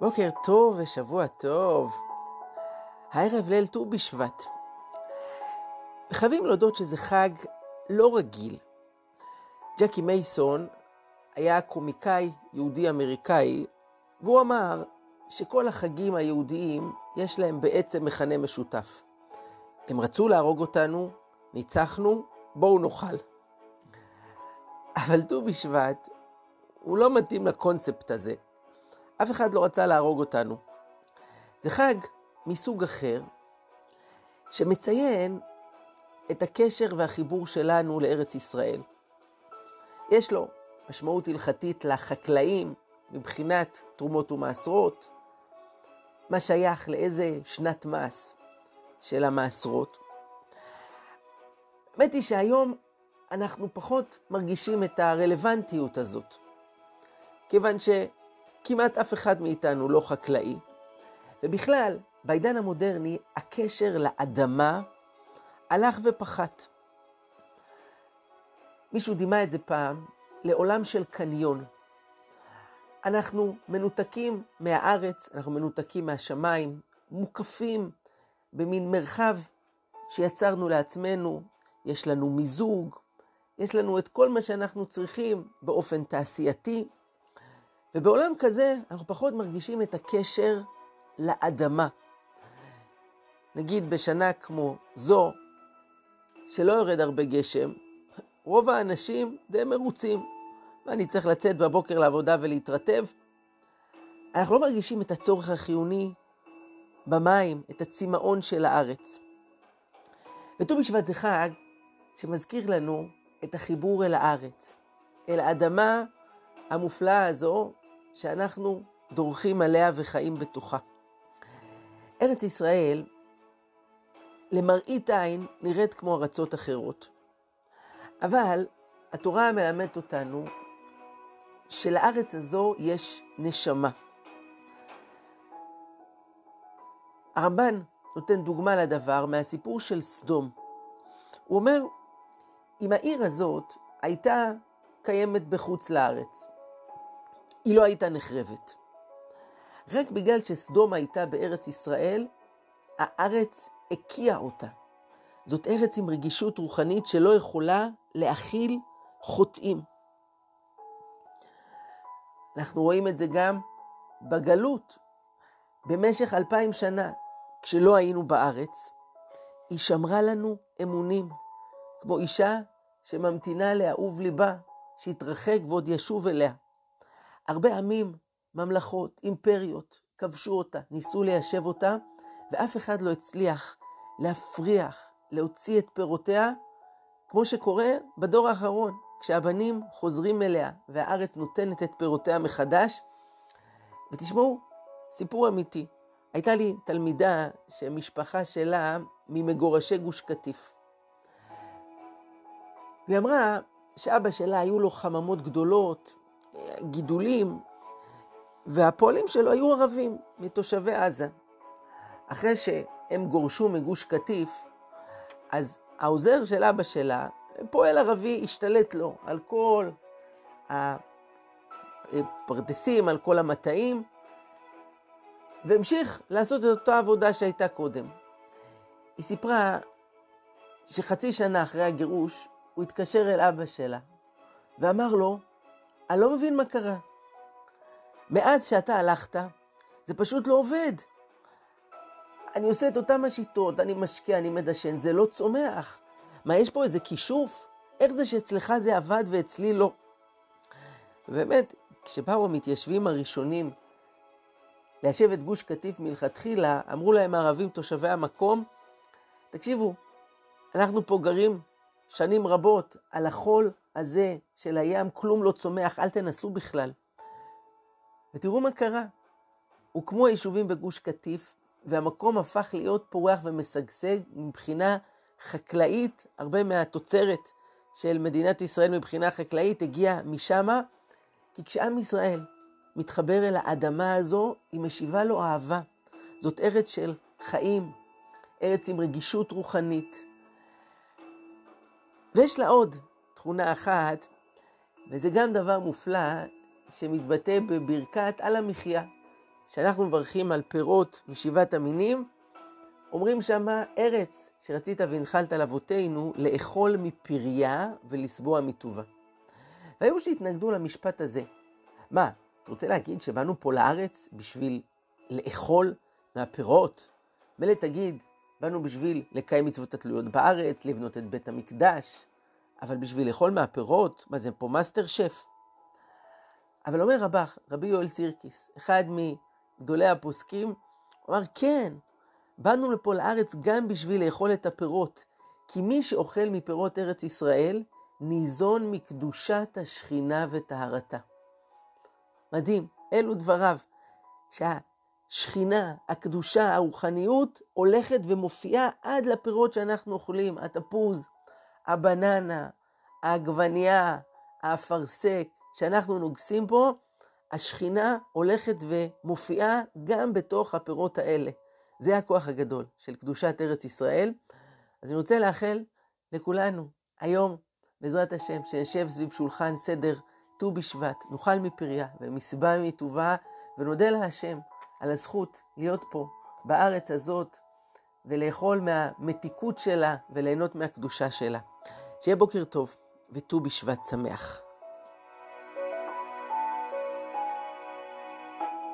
בוקר טוב ושבוע טוב. הערב ליל ט"ו בשבט. חייבים להודות שזה חג לא רגיל. ג'קי מייסון היה קומיקאי יהודי-אמריקאי, והוא אמר שכל החגים היהודיים יש להם בעצם מכנה משותף. הם רצו להרוג אותנו, ניצחנו, בואו נאכל. אבל ט"ו בשבט הוא לא מתאים לקונספט הזה. אף אחד לא רצה להרוג אותנו. זה חג מסוג אחר, שמציין את הקשר והחיבור שלנו לארץ ישראל. יש לו משמעות הלכתית לחקלאים מבחינת תרומות ומעשרות, מה שייך לאיזה שנת מס של המעשרות. האמת היא שהיום אנחנו פחות מרגישים את הרלוונטיות הזאת, כיוון שכמעט אף אחד מאיתנו לא חקלאי, ובכלל, בעידן המודרני הקשר לאדמה הלך ופחת. מישהו דימה את זה פעם לעולם של קניון. אנחנו מנותקים מהארץ, אנחנו מנותקים מהשמיים, מוקפים במין מרחב שיצרנו לעצמנו, יש לנו מיזוג, יש לנו את כל מה שאנחנו צריכים באופן תעשייתי, ובעולם כזה אנחנו פחות מרגישים את הקשר לאדמה. נגיד בשנה כמו זו, שלא יורד הרבה גשם, רוב האנשים די מרוצים. ואני צריך לצאת בבוקר לעבודה ולהתרטב? אנחנו לא מרגישים את הצורך החיוני במים, את הצמאון של הארץ. וט"ו בשבט זה חג שמזכיר לנו את החיבור אל הארץ, אל האדמה המופלאה הזו שאנחנו דורכים עליה וחיים בתוכה. ארץ ישראל, למראית עין, נראית כמו ארצות אחרות. אבל התורה מלמדת אותנו שלארץ הזו יש נשמה. הרמב"ן נותן דוגמה לדבר מהסיפור של סדום. הוא אומר, אם העיר הזאת הייתה קיימת בחוץ לארץ, היא לא הייתה נחרבת. רק בגלל שסדום הייתה בארץ ישראל, הארץ הקיאה אותה. זאת ארץ עם רגישות רוחנית שלא יכולה להכיל חוטאים. אנחנו רואים את זה גם בגלות. במשך אלפיים שנה, כשלא היינו בארץ, היא שמרה לנו אמונים, כמו אישה שממתינה לאהוב ליבה, שיתרחק ועוד ישוב אליה. הרבה עמים, ממלכות, אימפריות, כבשו אותה, ניסו ליישב אותה, ואף אחד לא הצליח להפריח, להוציא את פירותיה, כמו שקורה בדור האחרון, כשהבנים חוזרים אליה והארץ נותנת את פירותיה מחדש. ותשמעו, סיפור אמיתי. הייתה לי תלמידה שמשפחה שלה ממגורשי גוש קטיף. והיא אמרה שאבא שלה היו לו חממות גדולות, גידולים, והפועלים שלו היו ערבים, מתושבי עזה. אחרי שהם גורשו מגוש קטיף, אז העוזר של אבא שלה, פועל ערבי, השתלט לו על כל הפרדסים, על כל המטעים, והמשיך לעשות את אותה עבודה שהייתה קודם. היא סיפרה שחצי שנה אחרי הגירוש, הוא התקשר אל אבא שלה ואמר לו, אני לא מבין מה קרה. מאז שאתה הלכת, זה פשוט לא עובד. אני עושה את אותם השיטות, אני משקיע, אני מדשן, זה לא צומח. מה, יש פה איזה כישוף? איך זה שאצלך זה עבד ואצלי לא? באמת, כשבאו המתיישבים הראשונים ליישב את גוש קטיף מלכתחילה, אמרו להם הערבים תושבי המקום, תקשיבו, אנחנו פה גרים שנים רבות על החול הזה של הים, כלום לא צומח, אל תנסו בכלל. ותראו מה קרה. הוקמו היישובים בגוש קטיף, והמקום הפך להיות פורח ומשגשג מבחינה חקלאית, הרבה מהתוצרת של מדינת ישראל מבחינה חקלאית הגיעה משמה, כי כשעם ישראל מתחבר אל האדמה הזו, היא משיבה לו אהבה. זאת ארץ של חיים, ארץ עם רגישות רוחנית. ויש לה עוד תכונה אחת, וזה גם דבר מופלא, שמתבטא בברכת על המחיה. שאנחנו מברכים על פירות משבעת המינים, אומרים שמה ארץ שרצית והנחלת לאבותינו לאכול מפריה ולשבוע מטובה. והיו שהתנגדו למשפט הזה. מה, אתה רוצה להגיד שבאנו פה לארץ בשביל לאכול מהפירות? מילא תגיד, באנו בשביל לקיים מצוות התלויות בארץ, לבנות את בית המקדש, אבל בשביל לאכול מהפירות? מה זה פה מאסטר שף? אבל אומר הב"ח, רבי יואל סירקיס, אחד מגדולי הפוסקים, הוא אמר, כן, באנו לפה לארץ גם בשביל לאכול את הפירות, כי מי שאוכל מפירות ארץ ישראל, ניזון מקדושת השכינה וטהרתה. מדהים, אלו דבריו, שהשכינה, הקדושה, הרוחניות, הולכת ומופיעה עד לפירות שאנחנו אוכלים, התפוז, הבננה, העגבנייה, האפרסק, שאנחנו נוגסים פה, השכינה הולכת ומופיעה גם בתוך הפירות האלה. זה הכוח הגדול של קדושת ארץ ישראל. אז אני רוצה לאחל לכולנו היום, בעזרת השם, שנשב סביב שולחן סדר ט"ו בשבט, נאכל מפריה ומסבע מטובה, ונודה להשם על הזכות להיות פה, בארץ הזאת, ולאכול מהמתיקות שלה וליהנות מהקדושה שלה. שיהיה בוקר טוב וט"ו בשבט שמח.